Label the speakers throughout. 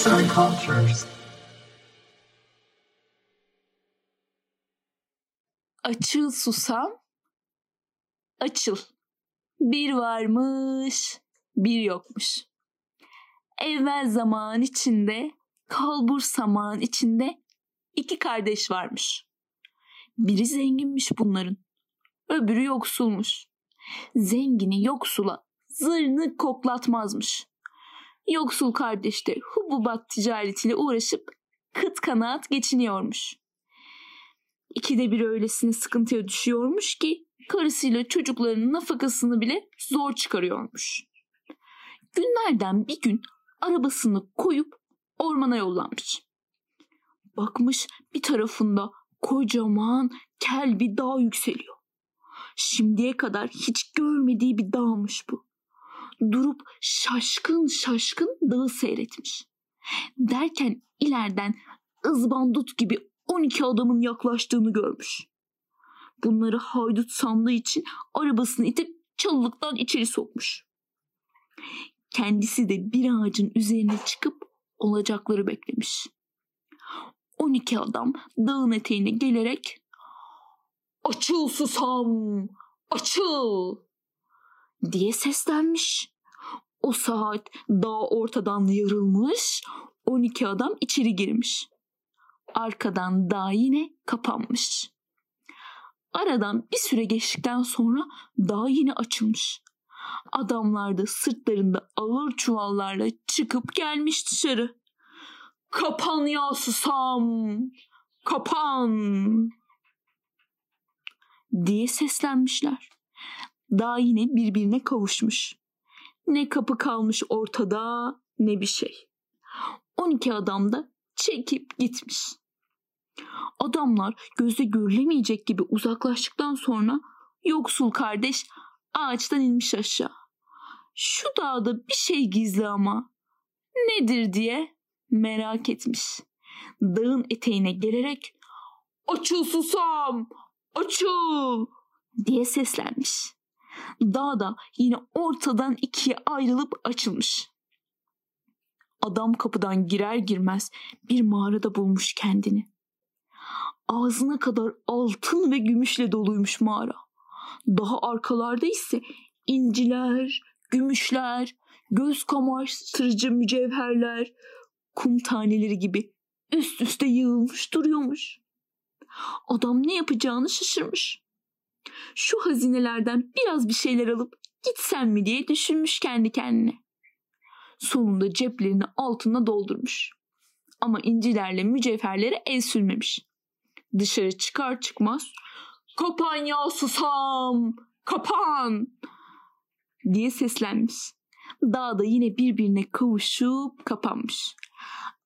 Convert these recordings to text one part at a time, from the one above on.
Speaker 1: Arts and Cultures.
Speaker 2: Açıl susam, açıl. Bir varmış, bir yokmuş. Evvel zaman içinde, kalbur saman içinde iki kardeş varmış. Biri zenginmiş bunların, öbürü yoksulmuş. Zengini yoksula zırnı koklatmazmış. Yoksul kardeş de hububat ticaretiyle uğraşıp kıt kanaat geçiniyormuş. İkide bir öylesine sıkıntıya düşüyormuş ki karısıyla çocuklarının nafakasını bile zor çıkarıyormuş. Günlerden bir gün arabasını koyup ormana yollanmış. Bakmış bir tarafında kocaman kel bir dağ yükseliyor. Şimdiye kadar hiç görmediği bir dağmış bu. Durup şaşkın şaşkın dağı seyretmiş. Derken ileriden ızbandut gibi 12 adamın yaklaştığını görmüş. Bunları haydut sandığı için arabasını itip çalılıktan içeri sokmuş. Kendisi de bir ağacın üzerine çıkıp olacakları beklemiş. 12 adam dağın eteğine gelerek açıl susam, açıl diye seslenmiş. O saat dağ ortadan yarılmış, 12 adam içeri girmiş. Arkadan dağ yine kapanmış. Aradan bir süre geçtikten sonra dağ yine açılmış. Adamlar da sırtlarında ağır çuvallarla çıkıp gelmiş dışarı. Kapan ya susam, kapan diye seslenmişler. Dağ yine birbirine kavuşmuş. Ne kapı kalmış ortada ne bir şey. 12 adam da çekip gitmiş. Adamlar gözle görülemeyecek gibi uzaklaştıktan sonra yoksul kardeş ağaçtan inmiş aşağı. Şu dağda bir şey gizli ama nedir diye merak etmiş. Dağın eteğine gelerek açıl susam açıl diye seslenmiş. Dağ da yine ortadan ikiye ayrılıp açılmış. Adam kapıdan girer girmez bir mağarada bulmuş kendini. Ağzına kadar altın ve gümüşle doluymuş mağara. Daha arkalarda ise inciler, gümüşler, göz kamaştırıcı mücevherler, kum taneleri gibi üst üste yığılmış duruyormuş. Adam ne yapacağını şaşırmış. Şu hazinelerden biraz bir şeyler alıp gitsem mi diye düşünmüş kendi kendine. Sonunda ceplerini altına doldurmuş. Ama incilerle mücevherlere el sürmemiş. Dışarı çıkar çıkmaz kapan ya susam kapan diye seslenmiş. Dağda yine birbirine kavuşup kapanmış.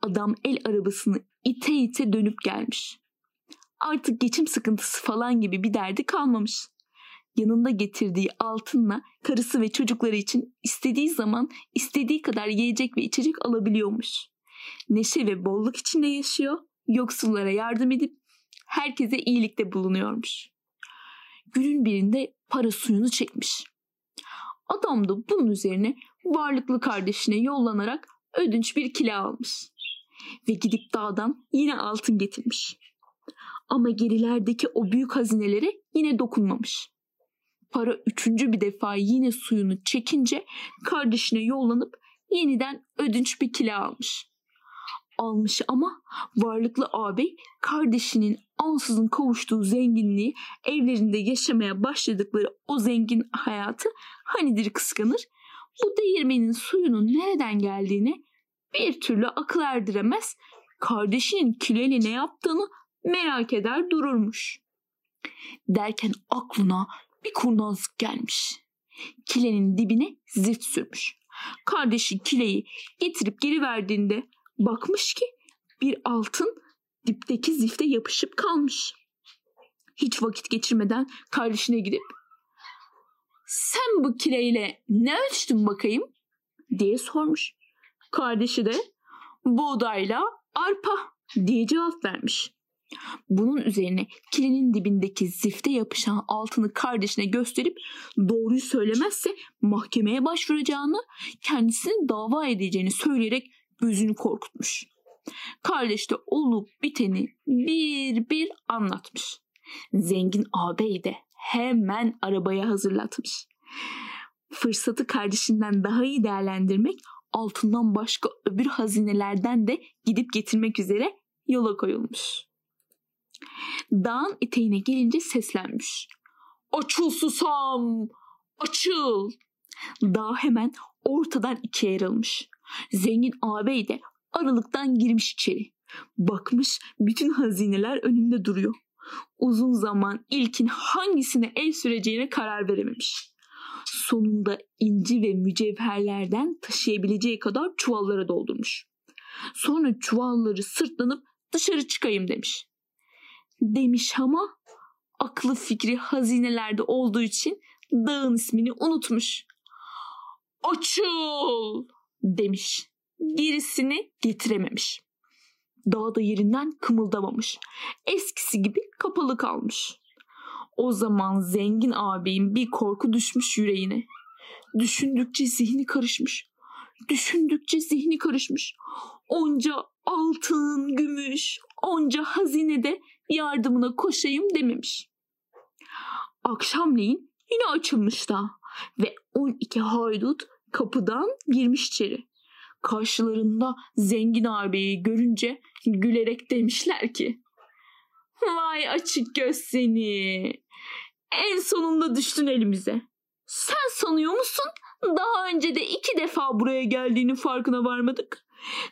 Speaker 2: Adam el arabasını ite ite dönüp gelmiş. Artık geçim sıkıntısı falan gibi bir derdi kalmamış. Yanında getirdiği altınla karısı ve çocukları için istediği zaman istediği kadar yiyecek ve içecek alabiliyormuş. Neşe ve bolluk içinde yaşıyor, yoksullara yardım edip herkese iyilikte bulunuyormuş. Günün birinde para suyunu çekmiş. Adam da bunun üzerine varlıklı kardeşine yollanarak ödünç bir kila almış. Ve gidip dağdan yine altın getirmiş. Ama gerilerdeki o büyük hazinelere yine dokunmamış. Para üçüncü bir defa yine suyunu çekince kardeşine yollanıp yeniden ödünç bir kila almış. Almış ama varlıklı ağabey kardeşinin ansızın kavuştuğu zenginliği evlerinde yaşamaya başladıkları o zengin hayatı hanidir kıskanır. Bu değirmenin suyunun nereden geldiğini bir türlü akıl erdiremez. Kardeşinin kileli ne yaptığını merak eder dururmuş. Derken aklına bir kurnazlık gelmiş. Kilenin dibine zift sürmüş. Kardeşi kileyi getirip geri verdiğinde bakmış ki bir altın dipteki zifte yapışıp kalmış. Hiç vakit geçirmeden kardeşine gidip sen bu kileyle ne ölçtün bakayım diye sormuş. Kardeşi de buğdayla arpa diye cevap vermiş. Bunun üzerine kilenin dibindeki zifte yapışan altını kardeşine gösterip doğruyu söylemezse mahkemeye başvuracağını, kendisini dava edeceğini söyleyerek gözünü korkutmuş. Kardeş de olup biteni bir bir anlatmış. Zengin ağabey de hemen arabaya hazırlatmış. Fırsatı kardeşinden daha iyi değerlendirmek, altından başka öbür hazinelerden de gidip getirmek üzere yola koyulmuş. Dağın eteğine gelince seslenmiş. Açıl susam, açıl. Dağ hemen ortadan ikiye ayrılmış. Zengin ağabey de aralıktan girmiş içeri. Bakmış bütün hazineler önünde duruyor. Uzun zaman ilkin hangisine el süreceğine karar verememiş. Sonunda inci ve mücevherlerden taşıyabileceği kadar çuvallara doldurmuş. Sonra çuvalları sırtlanıp dışarı çıkayım demiş. Demiş ama aklı fikri hazinelerde olduğu için dağın ismini unutmuş. Açıl demiş. Gerisini getirememiş. Dağ da yerinden kımıldamamış. Eskisi gibi kapalı kalmış. O zaman zengin ağabeyin bir korku düşmüş yüreğine. Düşündükçe zihni karışmış. Düşündükçe zihni karışmış. Onca altın, gümüş, onca hazinede yardımına koşayım dememiş. Akşamleyin yine açılmış da ve 12 haydut kapıdan girmiş içeri. Karşılarında zengin ağabeyi görünce gülerek demişler ki Vay açık göz seni. En sonunda düştün elimize. Sen sanıyor musun? Daha önce de iki defa buraya geldiğinin farkına varmadık.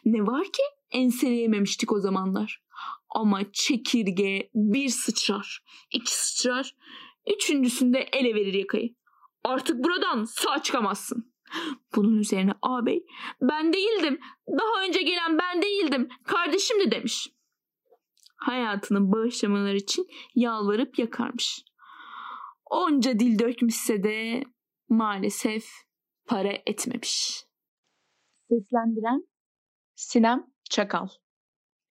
Speaker 2: Ne var ki enseleyememiştik o zamanlar. Ama çekirge bir sıçrar, iki sıçrar, üçüncüsünde ele verir yakayı. Artık buradan sağ çıkamazsın. Bunun üzerine ağabey ben değildim. Daha önce gelen ben değildim. Kardeşim de demiş. Hayatını bağışlamalar için yalvarıp yakarmış. Onca dil dökmüşse de maalesef para etmemiş.
Speaker 1: Seslendiren Sinem check out